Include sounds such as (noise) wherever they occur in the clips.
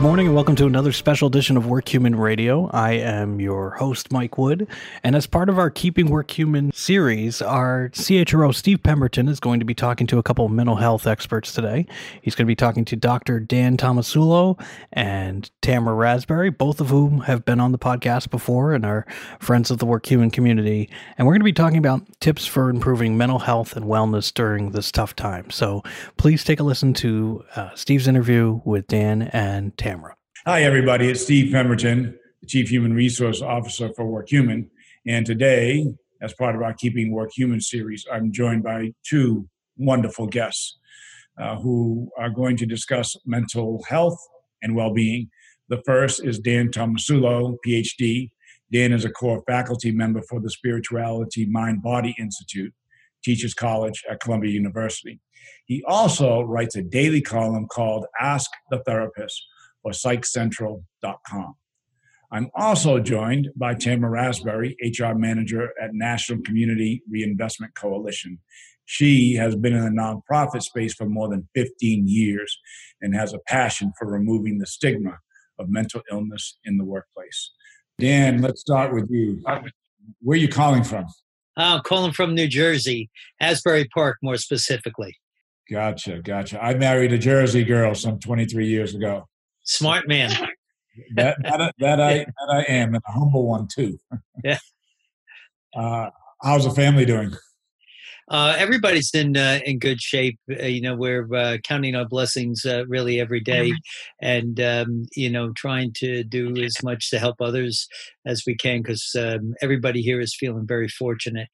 Good morning and welcome to another special edition of Work Human Radio. I am your host, Mike Wood. And as part of our Keeping Work Human series, our CHRO, Steve Pemberton, is going to be talking to a couple of mental health experts today. He's going to be talking to Dr. Dan Tomasulo and Tamara Raspberry, both of whom have been on the podcast before and are friends of the Work Human community. And we're going to be talking about tips for improving mental health and wellness during this tough time. So please take a listen to uh, Steve's interview with Dan and Tamara camera. Hi, everybody. It's Steve Pemberton, the Chief Human Resource Officer for WorkHuman. And today, as part of our Keeping WorkHuman series, I'm joined by two wonderful guests uh, who are going to discuss mental health and well being. The first is Dan Tomasulo, PhD. Dan is a core faculty member for the Spirituality Mind Body Institute, Teachers College at Columbia University. He also writes a daily column called Ask the Therapist, or psychcentral.com. I'm also joined by Tamara Raspberry, HR manager at National Community Reinvestment Coalition. She has been in the nonprofit space for more than 15 years and has a passion for removing the stigma of mental illness in the workplace. Dan, let's start with you. Where are you calling from? I'm calling from New Jersey, Asbury Park, more specifically. Gotcha, gotcha. I married a Jersey girl some 23 years ago. Smart man. that, that, that I that I am, and a humble one too. (laughs) yeah. Uh, how's the family doing? Uh, everybody's in uh, in good shape. Uh, you know, we're uh, counting our blessings uh, really every day, and um, you know, trying to do as much to help others as we can because um, everybody here is feeling very fortunate,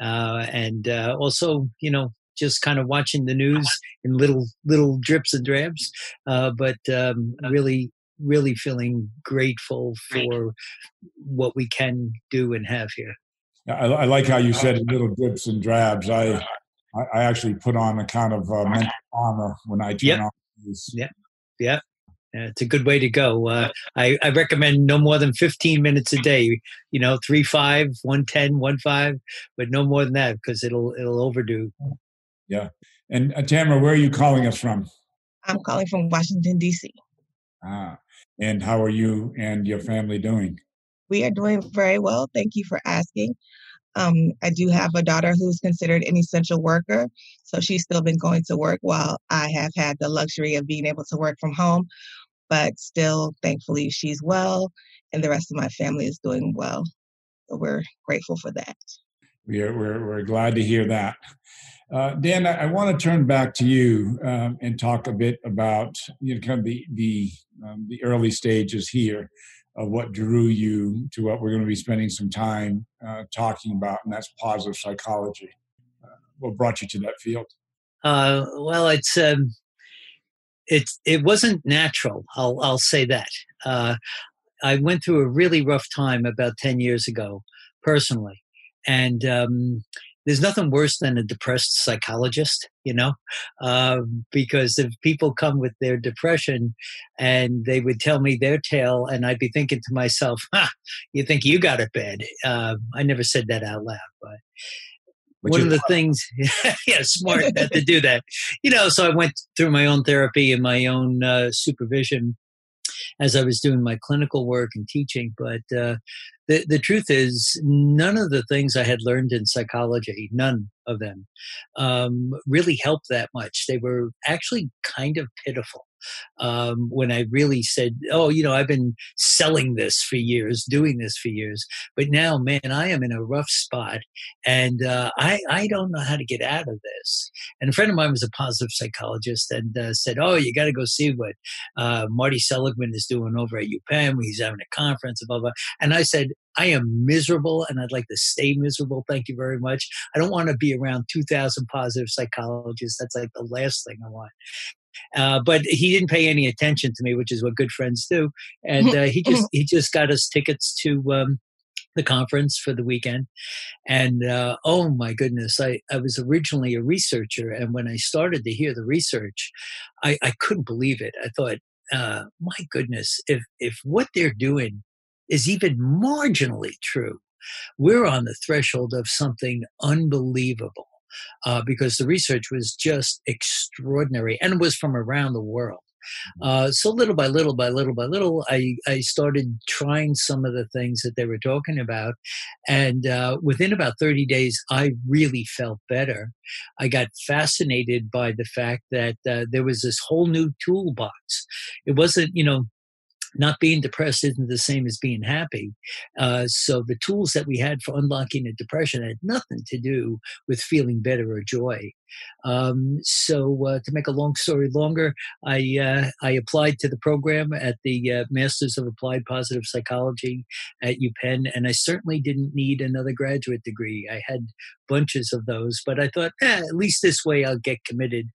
uh, and also, you know, just kind of watching the news in little little drips and drabs, uh, but um, really really feeling grateful for what we can do and have here. I, I like how you said little drips and drabs. I I actually put on a kind of uh, mental armor when I turn yep. on news. Yeah, yeah. Yeah, it's a good way to go. Uh, I, I recommend no more than 15 minutes a day. You know, three five, one ten, one five, but no more than that because it'll it'll overdo. Yeah. And uh, Tamara, where are you calling us from? I'm calling from Washington, D.C. Ah. And how are you and your family doing? We are doing very well. Thank you for asking. Um, I do have a daughter who's considered an essential worker, so she's still been going to work while I have had the luxury of being able to work from home. But still, thankfully, she's well, and the rest of my family is doing well. So we're grateful for that. We are, we're, we're glad to hear that. Uh, Dan, I, I, want to turn back to you um, and talk a bit about you know kind of the the um, the early stages here of what drew you to what we're going to be spending some time uh, talking about, and that's positive psychology. Uh, what brought you to that field? Uh, well, it's um, it it wasn't natural. I'll I'll say that. Uh, I went through a really rough time about ten years ago, personally, and um, there's nothing worse than a depressed psychologist, you know, uh, because if people come with their depression and they would tell me their tale, and I'd be thinking to myself, "Ha, you think you got it bad?" Uh, I never said that out loud, but. Which one of the smart. things, (laughs) yeah, smart not to do that. You know, so I went through my own therapy and my own uh, supervision as I was doing my clinical work and teaching. But uh, the, the truth is, none of the things I had learned in psychology, none of them, um, really helped that much. They were actually kind of pitiful um, when I really said, "Oh, you know, I've been selling this for years, doing this for years, but now, man, I am in a rough spot, and uh, I I don't know how to get out of this." And a friend of mine was a positive psychologist and uh, said, "Oh, you got to go see what uh, Marty Seligman is doing over at UPenn. He's having a conference, blah blah." And I said, I am miserable and I'd like to stay miserable. Thank you very much. I don't want to be around 2,000 positive psychologists. That's like the last thing I want. Uh, but he didn't pay any attention to me, which is what good friends do. And uh, he just (laughs) he just got us tickets to um, the conference for the weekend. And uh, oh my goodness, I, I was originally a researcher, and when I started to hear the research, I, I couldn't believe it. I thought, uh, my goodness, if if what they're doing is even marginally true, we're on the threshold of something unbelievable uh, because the research was just extraordinary and it was from around the world. Uh, so little by little by little by little, I, I started trying some of the things that they were talking about. And uh, within about 30 days, I really felt better. I got fascinated by the fact that uh, there was this whole new toolbox. It wasn't, you know, not being depressed isn't the same as being happy. Uh, so the tools that we had for unlocking a depression had nothing to do with feeling better or joy. Um, so uh, to make a long story longer, I uh, I applied to the program at the uh, Masters of Applied Positive Psychology at UPenn, and I certainly didn't need another graduate degree. I had bunches of those, but I thought eh, at least this way I'll get committed.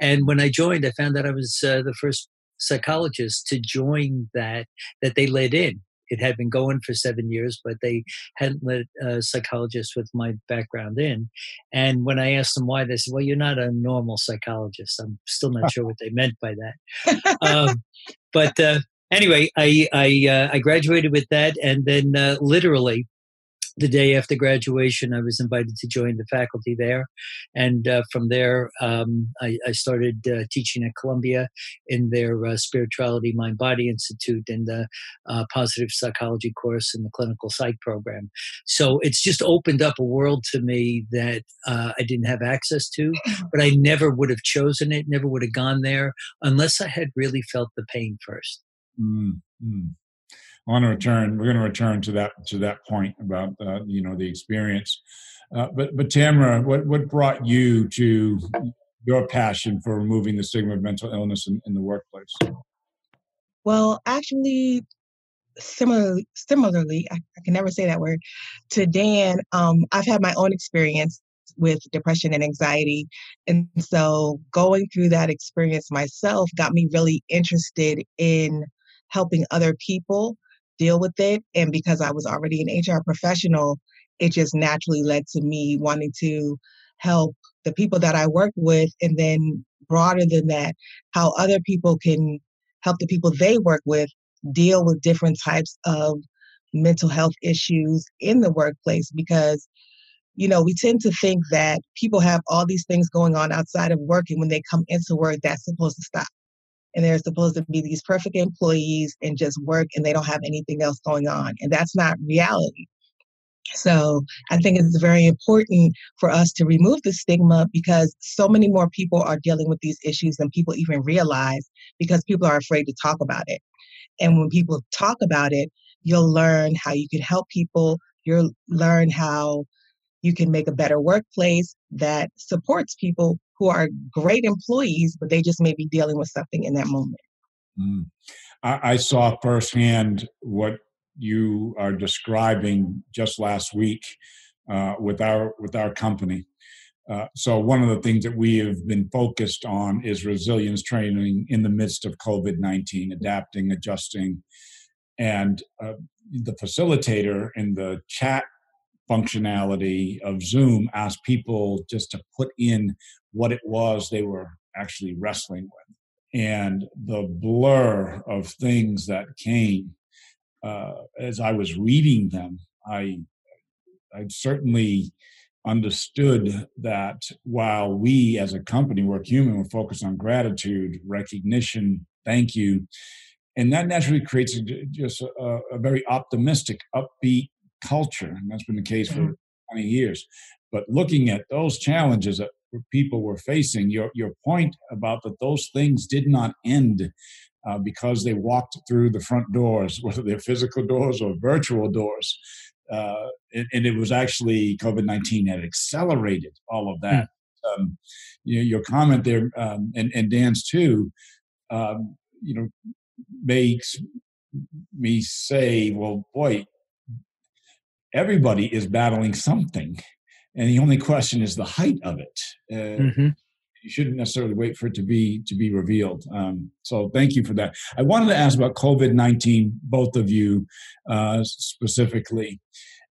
And when I joined, I found that I was uh, the first psychologists to join that that they let in. It had been going for seven years, but they hadn't let a psychologist with my background in. And when I asked them why, they said, "Well, you're not a normal psychologist." I'm still not sure what they meant by that. Um, (laughs) but uh, anyway, I I, uh, I graduated with that, and then uh, literally the day after graduation, I was invited to join the faculty there. And uh, from there, um, I, I, started uh, teaching at Columbia in their uh, Spirituality Mind Body Institute and the uh, Positive Psychology course in the Clinical Psych program. So it's just opened up a world to me that uh, I didn't have access to, (clears throat) but I never would have chosen it, never would have gone there unless I had really felt the pain 1st mm-hmm. I want to return. We're going to return to that to that point about uh, you know the experience. Uh, but but Tamara, what what brought you to your passion for removing the stigma of mental illness in, in the workplace? Well, actually, similarly, similarly, I, I, can never say that word. To Dan, um, I've had my own experience with depression and anxiety, and so going through that experience myself got me really interested in helping other people deal with it. And because I was already an HR professional, it just naturally led to me wanting to help the people that I work with. And then broader than that, how other people can help the people they work with deal with different types of mental health issues in the workplace because you know we tend to think that people have all these things going on outside of work and when they come into work that's supposed to stop and they're supposed to be these perfect employees and just work and they don't have anything else going on. And that's not reality. So I think it's very important for us to remove the stigma because so many more people are dealing with these issues than people even realize because people are afraid to talk about it. And when people talk about it, you'll learn how you can help people. You'll learn how you can make a better workplace that supports people who are great employees, but they just may be dealing with something in that moment. Mm. I, I saw firsthand what you are describing just last week uh, with our with our company. Uh, so one of the things that we have been focused on is resilience training in the midst of COVID nineteen, adapting, adjusting, and uh, the facilitator in the chat functionality of Zoom asked people just to put in what it was they were actually wrestling with. And the blur of things that came uh, as I was reading them, I, I certainly understood that while we as a company, Work Human, were focused on gratitude, recognition, thank you, and that naturally creates just a, a, very optimistic, upbeat culture, and that's been the case for mm-hmm. 20 years. But looking at those challenges that people were facing, your your point about that those things did not end uh, because they walked through the front doors, (laughs) whether they're physical doors or virtual doors. Uh, and, and, it was actually COVID 19 had accelerated all of that. Mm. Um, you know, your comment there, um, and, and Dan's too, um, you know, makes me say, well, boy, everybody is battling something and the only question is the height of it. Uh, mm-hmm. you shouldn't necessarily wait for it to be to be revealed. Um, so thank you for that. I wanted to ask about covid-19 both of you uh, specifically.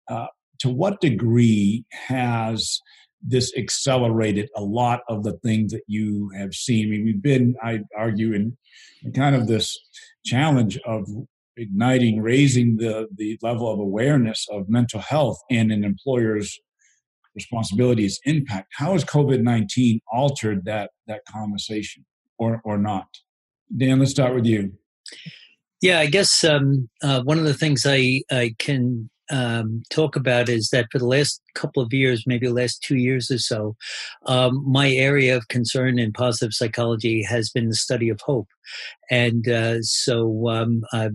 Uh, to what degree has this accelerated a lot of the things that you have seen? I mean we've been i argue in kind of this challenge of igniting, raising the, the level of awareness of mental health and an employer's responsibilities impact. How has COVID 19 altered that, that conversation or, or not? Dan, let's start with you. Yeah, I guess um, uh, one of the things I, I can um, talk about is that for the last couple of years, maybe the last two years or so, um, my area of concern in positive psychology has been the study of hope. And uh, so um, uh,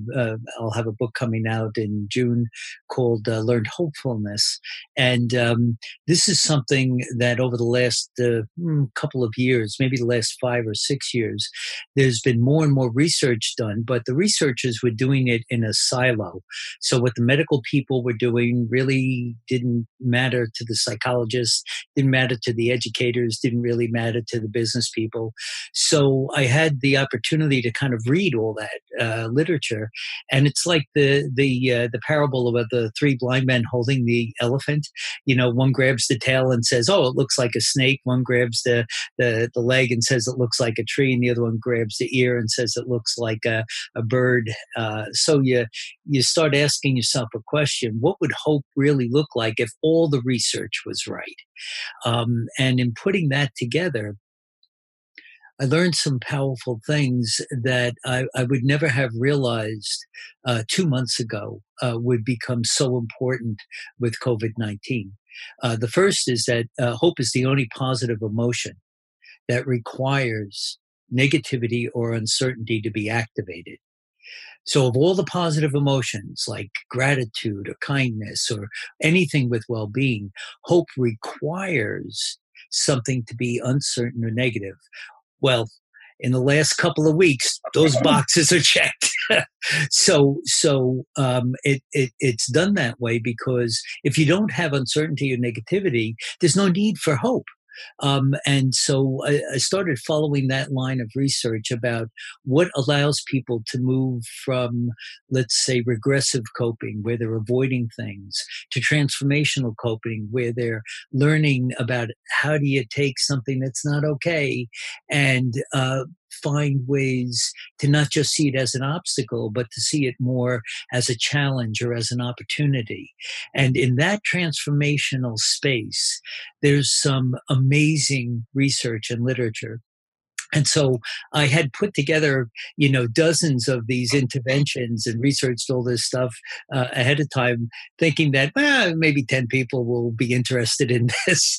I'll have a book coming out in June called uh, Learned Hopefulness. And um, this is something that over the last uh, hmm, couple of years, maybe the last five or six years, there's been more and more research done, but the researchers were doing it in a silo. So what the medical people were doing really didn't matter to the psychologists, didn't matter to the educators, didn't really matter to the business people. So I had the opportunity to kind of read all that uh, literature, and it's like the the uh, the parable about the three blind men holding the elephant. You know, one grabs the tail and says, "Oh, it looks like a snake." One grabs the the, the leg and says it looks like a tree, and the other one grabs the ear and says it looks like a, a bird. Uh, so you you start asking yourself a question: What would hope really look like if all the research was right? Um, and in putting that together, I learned some powerful things that I, I would never have realized uh, two months ago uh, would become so important with COVID 19. Uh, the first is that uh, hope is the only positive emotion that requires negativity or uncertainty to be activated. So, of all the positive emotions like gratitude or kindness or anything with well being, hope requires something to be uncertain or negative. Well, in the last couple of weeks, those boxes are checked. (laughs) so, so um, it, it it's done that way because if you don't have uncertainty or negativity, there's no need for hope. Um, and so I, I, started following that line of research about what allows people to move from, let's say, regressive coping, where they're avoiding things, to transformational coping, where they're learning about how do you take something that's not okay and uh, find ways to not just see it as an obstacle, but to see it more as a challenge or as an opportunity. And in that transformational space, there's some amazing research and literature and so I had put together, you know, dozens of these interventions and researched all this stuff uh, ahead of time, thinking that well, maybe 10 people will be interested in (laughs) this.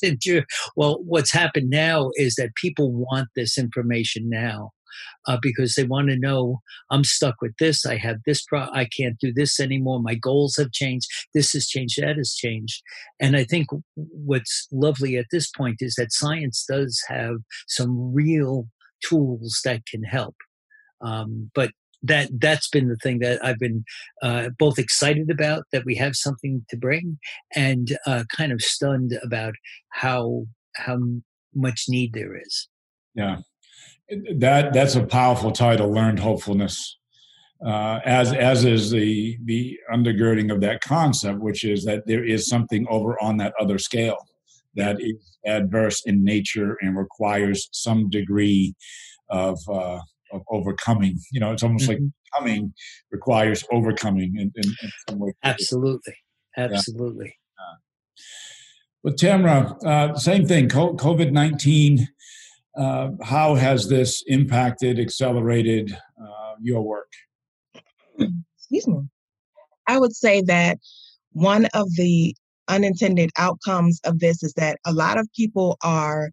well, what's happened now is that people want this information now. Uh, because they want to know I'm stuck with this. I have this. Pro- I can't do this anymore. My goals have changed. This has changed. That has changed. And I think what's lovely at this point is that science does have some real tools that can help. Um, but that that's been the thing that I've been uh, both excited about that we have something to bring, and uh, kind of stunned about how how much need there is. Yeah, that that's a powerful title. Learned hopefulness, uh, as as is the the undergirding of that concept, which is that there is something over on that other scale that is adverse in nature and requires some degree of, uh, of overcoming. You know, it's almost mm-hmm. like coming requires overcoming in, in, in, some way. Absolutely. Absolutely. Yeah. But Tamra, uh, same thing. COVID nineteen. Uh, how has this impacted, accelerated uh, your work? Excuse me. I would say that one of the unintended outcomes of this is that a lot of people are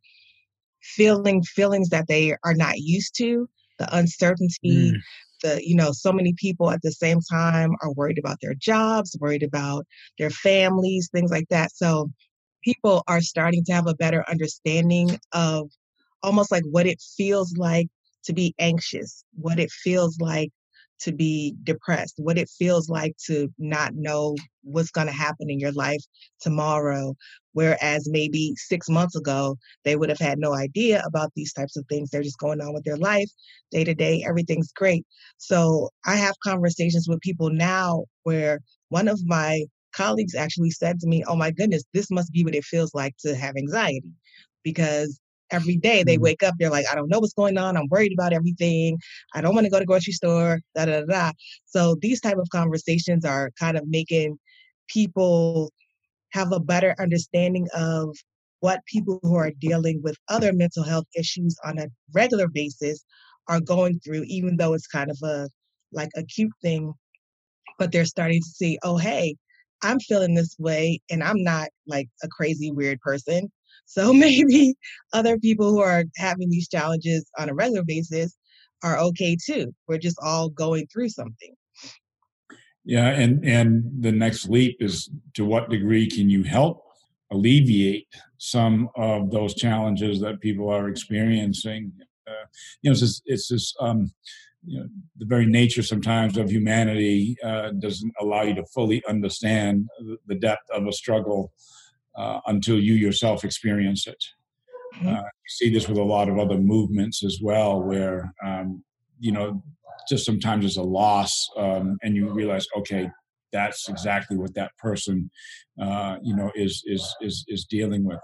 feeling feelings that they are not used to the uncertainty mm. the you know so many people at the same time are worried about their jobs worried about their families things like that so people are starting to have a better understanding of almost like what it feels like to be anxious what it feels like to be depressed, what it feels like to not know what's going to happen in your life tomorrow. Whereas maybe six months ago, they would have had no idea about these types of things. They're just going on with their life day to day. Everything's great. So I have conversations with people now where one of my colleagues actually said to me, Oh my goodness, this must be what it feels like to have anxiety because every day they mm-hmm. wake up, they're like, I don't know what's going on. I'm worried about everything. I don't want to go to grocery store, da da da. So these type of conversations are kind of making people have a better understanding of what people who are dealing with other mental health issues on a regular basis are going through, even though it's kind of a like acute thing, but they're starting to see, oh, hey, I'm feeling this way and I'm not like a crazy, weird person. So (laughs) maybe other people who are having these challenges on a regular basis are okay too. We're just all going through something. Yeah, and and the next leap is to what degree can you help alleviate some of those challenges that people are experiencing? Uh, you know, it's just, it's just um, you know, the very nature sometimes of humanity uh, doesn't allow you to fully understand the depth of a struggle uh, until you yourself experience it. Mm-hmm. Uh, you see this with a lot of other movements as well, where um, you know, just sometimes there's a loss, um, and you realize, okay, that's exactly what that person, uh, you know, is is is is dealing with.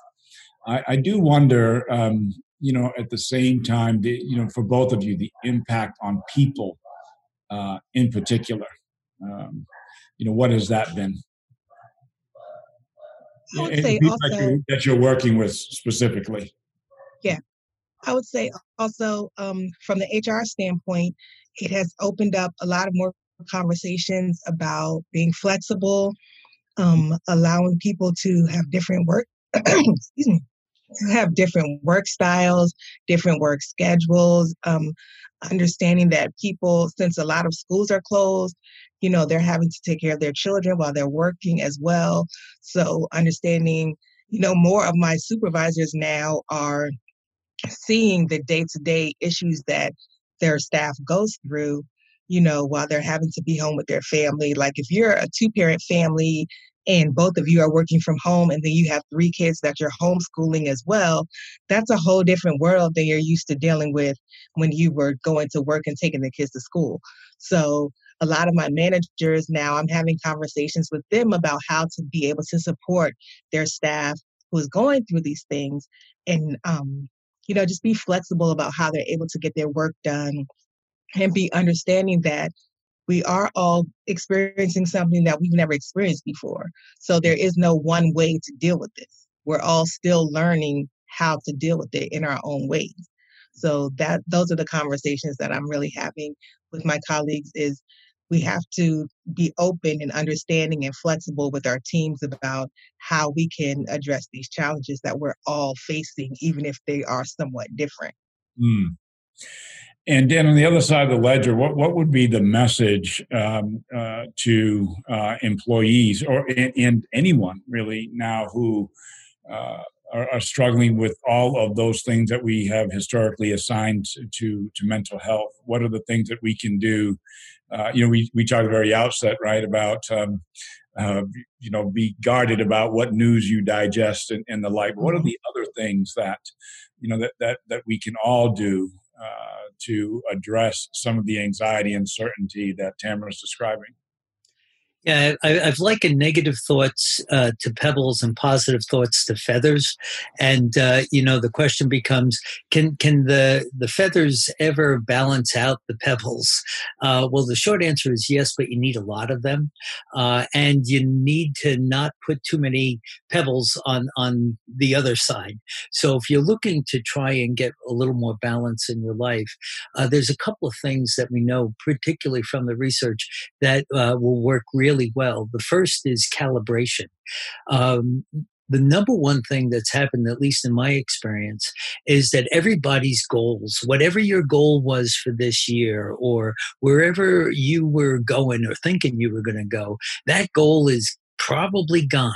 I, I do wonder, um, you know, at the same time, the, you know, for both of you, the impact on people uh, in particular. Um, you know, what has that been? I would say also, that, you're, that you're working with specifically. Yeah, I would say also um, from the HR standpoint, it has opened up a lot of more conversations about being flexible, um, allowing people to have different work. (clears throat) excuse me, have different work styles, different work schedules, um, understanding that people, since a lot of schools are closed, you know, they're having to take care of their children while they're working as well. So, understanding, you know, more of my supervisors now are seeing the day to day issues that their staff goes through you know, while they're having to be home with their family. Like if you're a two parent family and both of you are working from home and then you have three kids that you're homeschooling as well, that's a whole different world than you're used to dealing with when you were going to work and taking the kids to school. So a lot of my managers now, I'm having conversations with them about how to be able to support their staff who is going through these things and um, you know, just be flexible about how they're able to get their work done and be understanding that we are all experiencing something that we've never experienced before. So there is no one way to deal with this. We're all still learning how to deal with it in our own ways. So that those are the conversations that I'm really having with my colleagues is we have to be open and understanding and flexible with our teams about how we can address these challenges that we're all facing, even if they are somewhat different. Mm. And Dan, on the other side of the ledger, what, what would be the message um, uh, to uh, employees or and, and, anyone really now who uh, are, are, struggling with all of those things that we have historically assigned to, to mental health? What are the things that we can do? Uh, you know, we, we talked at the very outset, right, about um, uh, you know, be guarded about what news you digest and, and the like. What are mm-hmm. the other things that, you know, that, that, that we can all do Uh, to address some of the anxiety and certainty that Tamara is describing. Yeah, I, have likened negative thoughts uh, to pebbles and positive thoughts to feathers, and uh, you know the question becomes: Can can the the feathers ever balance out the pebbles? Uh, well, the short answer is yes, but you need a lot of them, uh, and you need to not put too many pebbles on on the other side. So if you're looking to try and get a little more balance in your life, uh, there's a couple of things that we know, particularly from the research, that uh, will work really really well. The first is calibration. Um, the number one thing that's happened, at least in my experience, is that everybody's goals, whatever your goal was for this year or wherever you were going or thinking you were going to go, that goal is probably gone.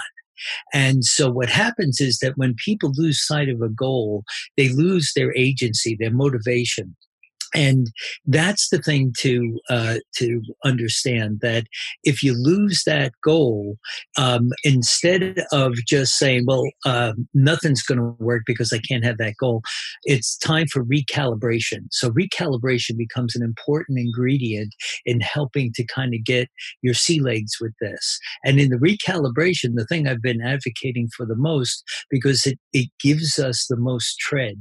And so what happens is that when people lose sight of a goal, they lose their agency, their motivation and that's the thing to uh, to understand that if you lose that goal, um, instead of just saying, "Well, uh, nothing's going to work because I can't have that goal," it's time for recalibration. So recalibration becomes an important ingredient in helping to kind of get your sea legs with this. And in the recalibration, the thing I've been advocating for the most because it it gives us the most tread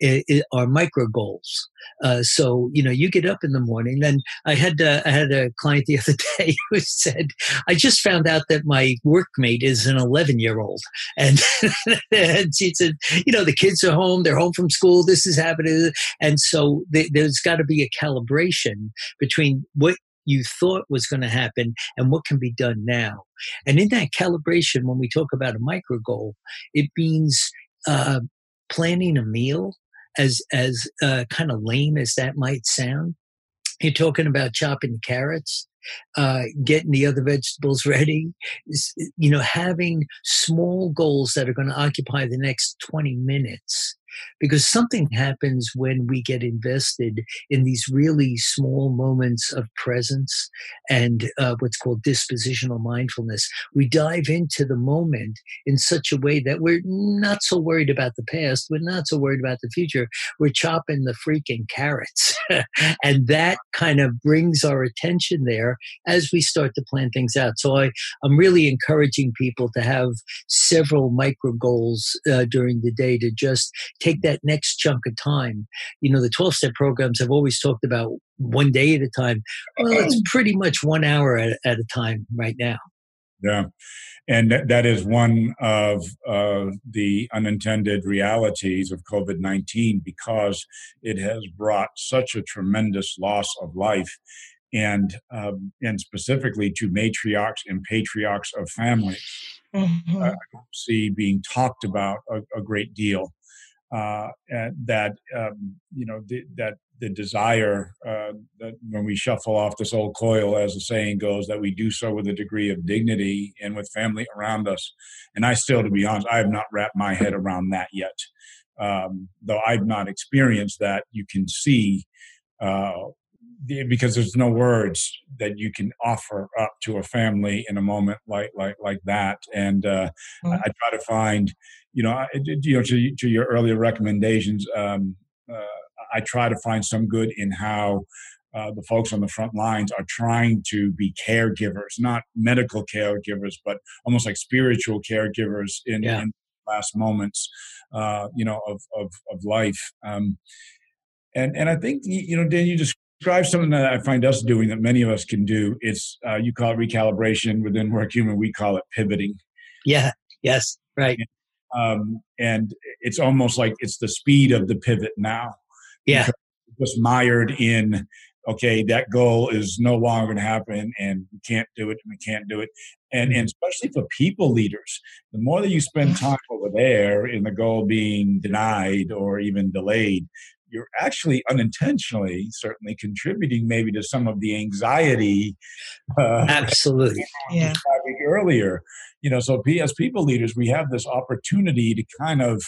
it, it, are micro goals. Uh, so you know you get up in the morning then i had uh, i had a client the (laughs) other day who said i just found out that my workmate is an 11 year old and, (laughs) and she said you know the kids are home they're home from school this is happening and so they, there's got to be a calibration between what you thought was going to happen and what can be done now. And in that calibration, when we talk about a micro goal, it means uh, planning a meal, as as uh, kind of lame as that might sound. You're talking about chopping the carrots, uh, getting the other vegetables (laughs) ready, you know, having small goals that are going to occupy the next 20 minutes because something happens when we get invested in these really small moments of presence and uh, what's called dispositional mindfulness. We dive into the moment in such a way that we're not so worried about the past, we're not so worried about the future. We're chopping the freaking carrots. (laughs) and that kind of brings our attention there as we start to plan things out. So I, I'm really encouraging people to have several micro goals uh, during the day to just take that next chunk of time. You know, the 12 step programs have always talked about one day at a time. Well, it's (clears throat) pretty much one hour at, at a time right now. Yeah. And that is one of uh, the unintended realities of COVID 19 because it has brought such a tremendous loss of life. And, um, and specifically to matriarchs and patriarchs of families, mm-hmm. uh, see being talked about a, a great deal uh, that um, you know the, that the desire uh, that when we shuffle off this old coil, as the saying goes, that we do so with a degree of dignity and with family around us. And I still, to be honest, I have not wrapped my head around that yet. Um, though I've not experienced that, you can see uh, because there's no words that you can offer up to a family in a moment like like like that. And uh, mm-hmm. I, I, try to find, you know, I, you know, to, to your earlier recommendations, um, uh, I try to find some good in how. Uh, the folks on the front lines are trying to be caregivers, not medical caregivers, but almost like spiritual caregivers in, yeah. in last moments, uh, you know, of of, of life. Um, and and I think you know, Dan, you describe something that I find us doing that many of us can do. It's uh, you call it recalibration within Work Human. We call it pivoting. Yeah. Yes. Right. Um, and it's almost like it's the speed of the pivot now. Yeah. Just mired in okay, that goal is no longer going to happen, and we can't do it, and we can't do it, and and mm-hmm. especially for people leaders, the more that you spend time over there in the goal being denied or even delayed, you're actually unintentionally certainly contributing maybe to some of the anxiety uh, absolutely. (laughs) Yeah. earlier. You know so as people leaders we have this opportunity to kind of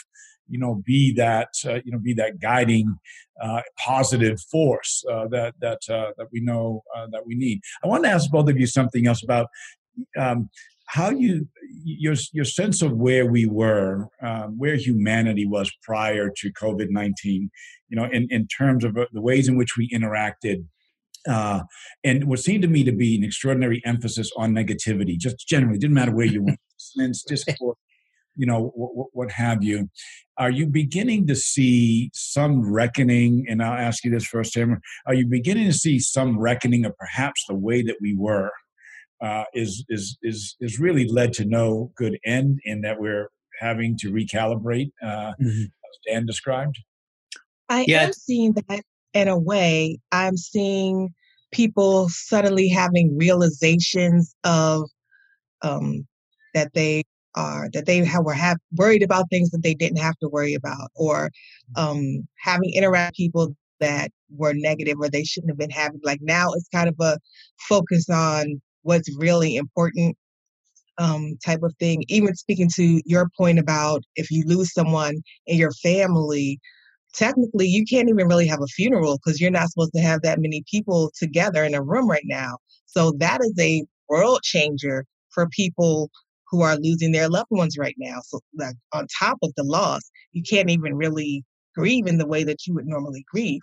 you know be that uh, you know be that guiding uh, positive force uh, that that uh, that we know uh, that we need. I want to ask both of you something else about um, how you your your sense of where we were, um, where humanity was prior to COVID nineteen, you know, in in terms of uh, the ways in which we interacted. Uh, and what seemed to me to be an extraordinary emphasis on negativity, just generally, didn't matter where you went, (laughs) discourse, you know, what, what have you. Are you beginning to see some reckoning? And I'll ask you this first, Tamara. Are you beginning to see some reckoning of perhaps the way that we were uh, is is is is really led to no good end in that we're having to recalibrate, uh, mm-hmm. as Dan described. I yeah. am seeing that in a way. I'm seeing people suddenly having realizations of um, that they are that they have, were have worried about things that they didn't have to worry about, or um, having interact people that were negative or they shouldn't have been having. Like now, it's kind of a focus on what's really important um, type of thing. Even speaking to your point about if you lose someone in your family, technically you can't even really have a funeral because you're not supposed to have that many people together in a room right now. So that is a world changer for people who are losing their loved ones right now. So like on top of the loss, you can't even really grieve in the way that you would normally grieve.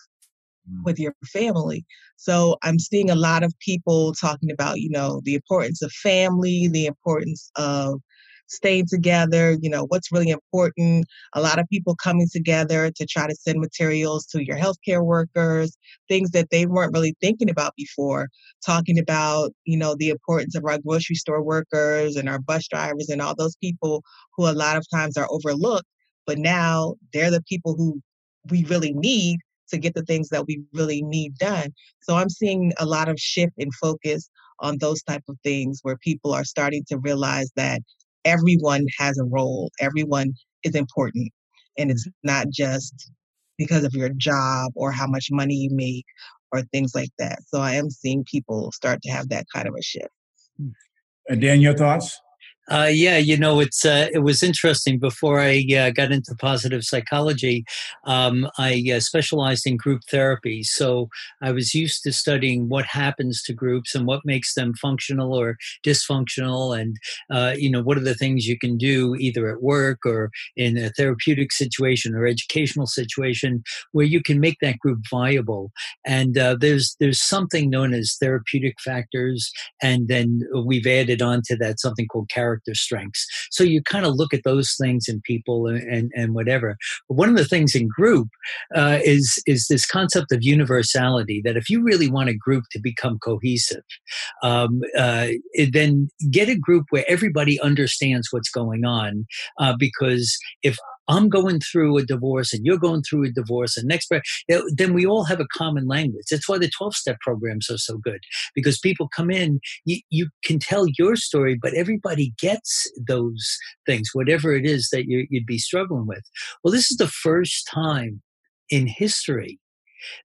Mm. with your family. So I'm seeing a lot of people talking about, you know, the importance of family, the importance of staying together, you know, what's really important. A lot of people coming together to try to send materials to your healthcare workers, things that they weren't really thinking about before, talking about, you know, the importance of our grocery store workers and our bus drivers and all those people who a lot of times are overlooked. But now they're the people who we really need to get the things that we really need done. So I'm seeing a lot of shift in focus on those type of things where people are starting to realize that everyone has a role, everyone is important. And it's mm-hmm. not just because of your job or how much money you make or things like that. So I am seeing people start to have that kind of a shift. And Dan, your thoughts? Uh, yeah, you know, it's uh, it was interesting. Before I uh, got into positive psychology, um, I uh, specialized in group therapy. So I was used to studying what happens to groups and what makes them functional or dysfunctional, and uh, you know, what are the things you can do either at work or in a therapeutic situation or educational situation where you can make that group viable. And uh, there's there's something known as therapeutic factors, and then we've added on to that something called character character strengths. So you kind of look at those things in people and, and, and whatever. But one of the things in group uh, is, is this concept of universality that if you really want a group to become cohesive, um, uh, then get a group where everybody understands what's going on. Uh, because if I'm going through a divorce and you're going through a divorce and next, eh, then we all have a common language. That's why the 12 step programs are so good because people come in, you, you can tell your story, but everybody gets those things, whatever it is that you, you'd be struggling with. Well, this is the first time in history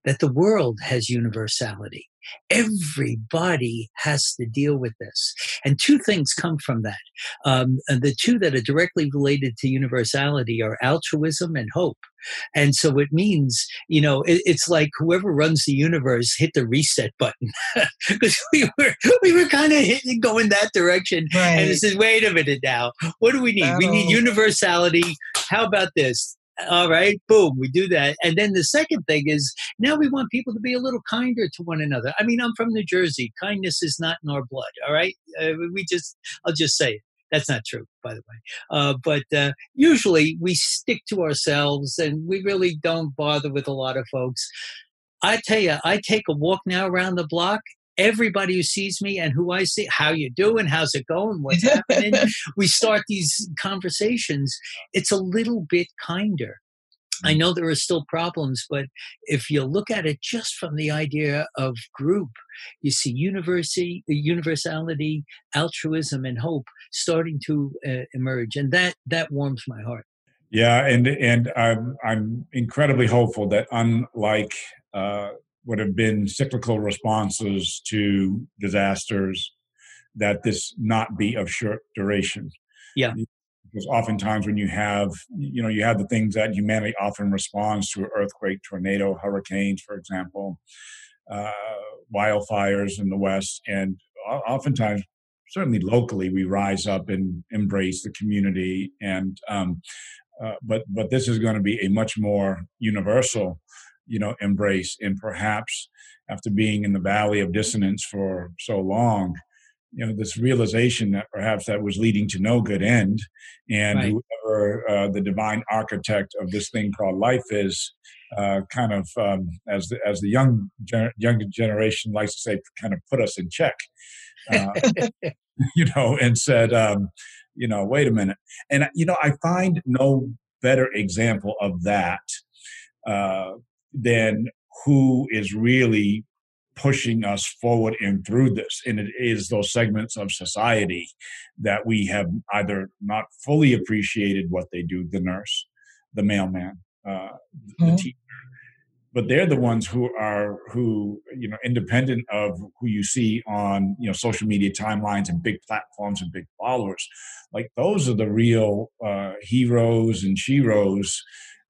that the world has universality. Everybody has to deal with this. And two things come from that. Um, the two that are directly related to universality are altruism and hope. And so it means, you know, it, it's like whoever runs the universe hit the reset button (laughs) because (laughs) we were we were kind of going that direction. Right. And it says, wait a minute now, what do we need? Oh. We need universality. How about this? All right, boom, we do that. And then the second thing is now we want people to be a little kinder to one another. I mean, I'm from New Jersey. Kindness is not in our blood. All right, uh, we just, I'll just say it. That's not true, by the way. Uh, but uh, usually we stick to ourselves and we really don't bother with a lot of folks. I tell you, I take a walk now around the block everybody who sees me and who I see, how you doing, how's it going, what's (laughs) happening. we start these conversations. It's a little bit kinder. I know there are still problems, but if you look at it just from the idea of group, you see university, universality, altruism, and hope starting to uh, emerge, and that that warms my heart. Yeah, and and I'm I'm incredibly hopeful that unlike uh, would have been cyclical responses to disasters that this not be of short duration. Yeah. Because oftentimes when you have, you know, you have the things that humanity often responds to earthquake, tornado, hurricanes, for example, uh, wildfires in the West. And oftentimes, certainly locally, we rise up and embrace the community. And, um, uh, but, but this is going to be a much more universal you know embrace. And perhaps after being in the valley of dissonance for so long you know this realization that perhaps that was leading to no good end. And right. whoever uh, the divine architect of this thing called life is uh, kind of um, as the as the young gener- younger generation likes to say kind of put us in check uh, (laughs) you know and said um, you know wait a minute. And you know i find no better example of that than who is really pushing us forward and through this. And it is those segments of society that we have either not fully appreciated what they do the nurse, the mailman, uh, mm-hmm. the teacher. But they're the ones who are who you know independent of who you see on you know social media timelines and big platforms and big followers, like those are the real uh, heroes and sheroes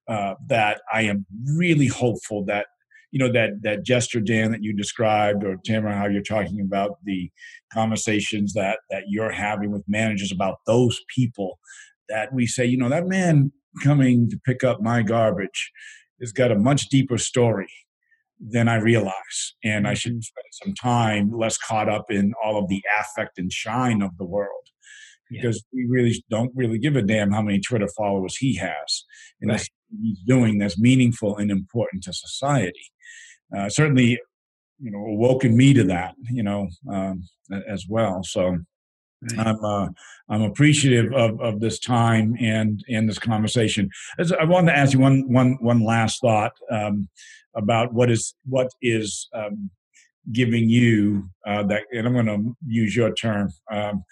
uh, that I am really hopeful that you know that that gesture Dan that you described or Tamara how you're talking about the conversations that that you're having with managers about those people that we say you know that man coming to pick up my garbage has got a much deeper story than I realize and I should mm-hmm. spend some time less caught up in all of the affect and shine of the world because we really don't really give a damn how many Twitter followers he has, and right. He's doing that's meaningful and important to society. Uh, certainly, you know, awoken me to that, you know, um, as well. So. I'm uh, I'm appreciative of, of this time and and this conversation. As I wanted to ask you one one one last thought um, about what is what is um, giving you uh, that, and I'm going to use your term um,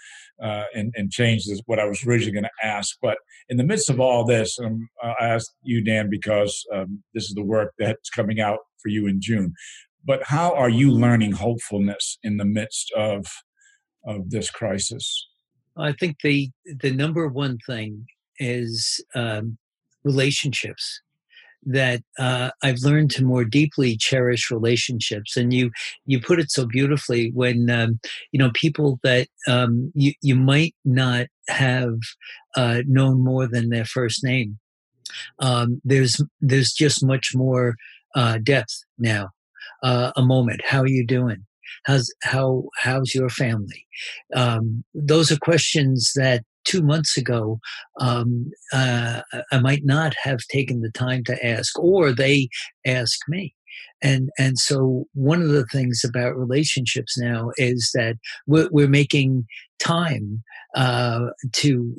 uh, and, and change this, what I was originally going to ask. But in the midst of all this, um, I asked you, Dan, because um, this is the work that's coming out for you in June. But how are you learning hopefulness in the midst of of this crisis? I think the the number one thing is um, relationships that uh, I've learned to more deeply cherish relationships. And you you put it so beautifully when um, you know people that um, you you might not have uh, known more than their first name. Um, there's there's just much more uh, depth now. Uh, a moment. How are you doing? How's how how's your family? Um, those are questions that two months ago, um, uh, I might not have taken the time to ask, or they ask me. And and so one of the things about relationships now is that we're, we're making time uh, to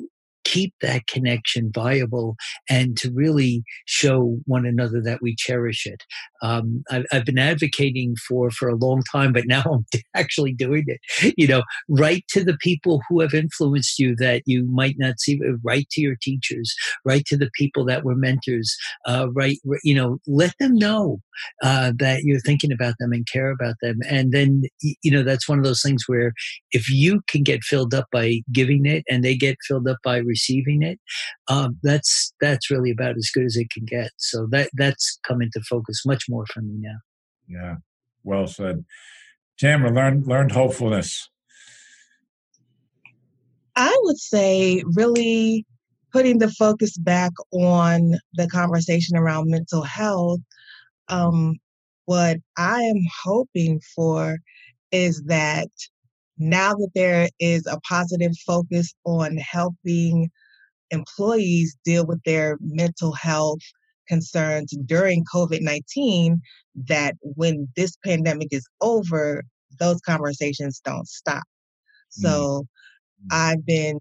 keep that connection viable and to really show one another that we cherish it. Um, I've, I've, been advocating for for a long time, but now (laughs) I'm actually doing it. You know, write to the people who have influenced you that you might not see. Write to your teachers. Write to the people that were mentors. Uh, write, you know, let them know uh, that you're thinking about them and care about them. And then, you know, that's one of those things where if you can get filled up by giving it and they get filled up by receiving it, um, that's that's really about as good as it can get. So that that's come into focus much more for me now. Yeah, well said. Tamara, learned learned hopefulness. I would say really putting the focus back on the conversation around mental health. Um, what I am hoping for is that now that there is a positive focus on helping employees deal with their mental health concerns during COVID 19, that when this pandemic is over, those conversations don't stop. So mm-hmm. I've been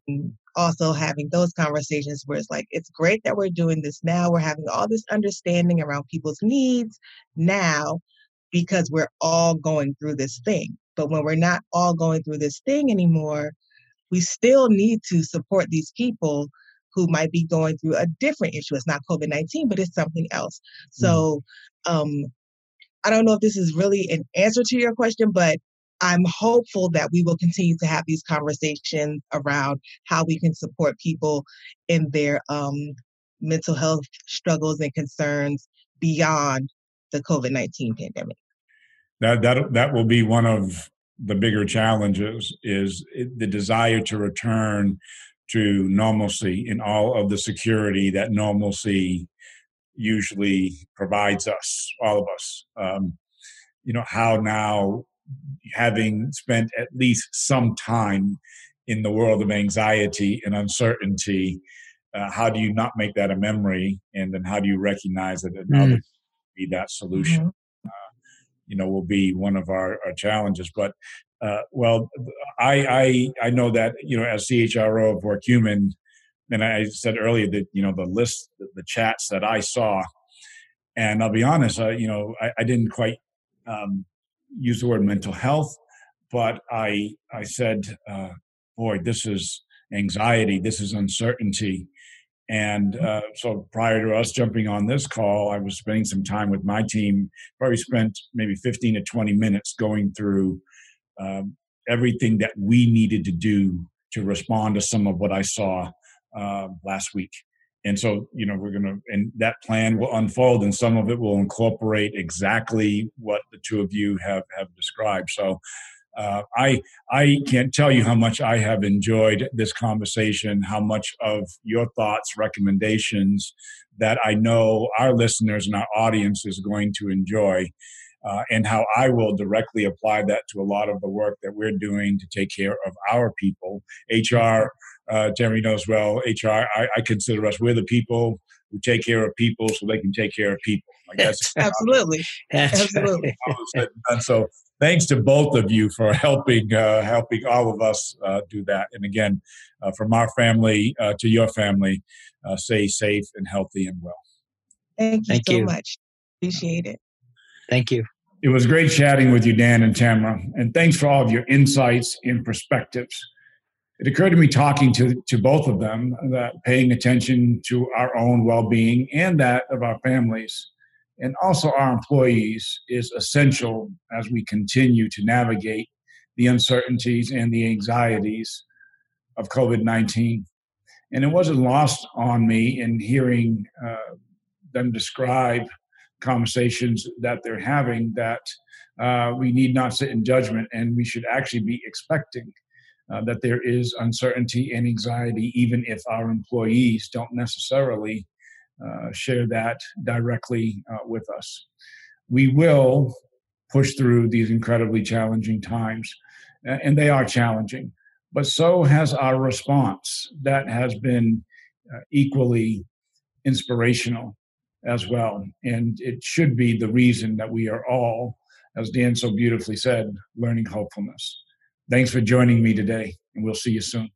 also having those conversations where it's like, it's great that we're doing this now. We're having all this understanding around people's needs now because we're all going through this thing. But when we're not all going through this thing anymore, we still need to support these people who might be going through a different issue. It's not COVID 19, but it's something else. So um, I don't know if this is really an answer to your question, but I'm hopeful that we will continue to have these conversations around how we can support people in their um, mental health struggles and concerns beyond the COVID 19 pandemic. That, that, that will be one of the bigger challenges is the desire to return to normalcy in all of the security that normalcy usually provides us, all of us. Um, you know, how now, having spent at least some time in the world of anxiety and uncertainty, uh, how do you not make that a memory? And then how do you recognize that another mm. be that solution? You know, will be one of our, our challenges. But uh, well, I, I I know that you know as CHRO of WorkHuman, and I said earlier that you know the list, the, chats that I saw, and I'll be honest, uh, you know I, I didn't quite um, use the word mental health, but I I said, uh, boy, this is anxiety, this is uncertainty. And mm-hmm. uh, so prior to us jumping on this call, I was spending some time with my team, probably spent maybe 15 to 20 minutes going through um, everything that we needed to do to respond to some of what I saw uh, last week. And so, you know, we're going to, and that plan will unfold, and some of it will incorporate exactly what the two of you have have described. So, uh, I I can't tell you how much I have enjoyed this conversation, how much of your thoughts, recommendations that I know our listeners and our audience is going to enjoy. uh, and how I will directly apply that to a lot of the work that we're doing to take care of our people. HR, uh, Terry knows well, HR, I, I, consider us, we're the people who take care of people so they can take care of people. I guess. (laughs) Absolutely. Absolutely. and so thanks to both of you for helping uh, helping all of us uh, do that. And again, uh, from our family uh, to your family, uh, stay safe and healthy and well. Thank you Thank so you. much. Appreciate it. Thank you. It was great chatting with you, Dan and Tamara, and thanks for all of your insights and perspectives. It occurred to me talking to, to both of them that paying attention to our own well being and that of our families and also our employees is essential as we continue to navigate the uncertainties and the anxieties of COVID 19. And it wasn't lost on me in hearing uh, them describe conversations that they're having that uh, we need not sit in judgment and we should actually be expecting uh, that there is uncertainty and anxiety, even if our employees don't necessarily share that directly uh, with us. We will push through these incredibly challenging times, and they are challenging, but so has our response that has been uh, equally inspirational as well. And it should be the reason that we are all, as Dan so beautifully said, learning hopefulness. Thanks for joining me today, and we'll see you soon.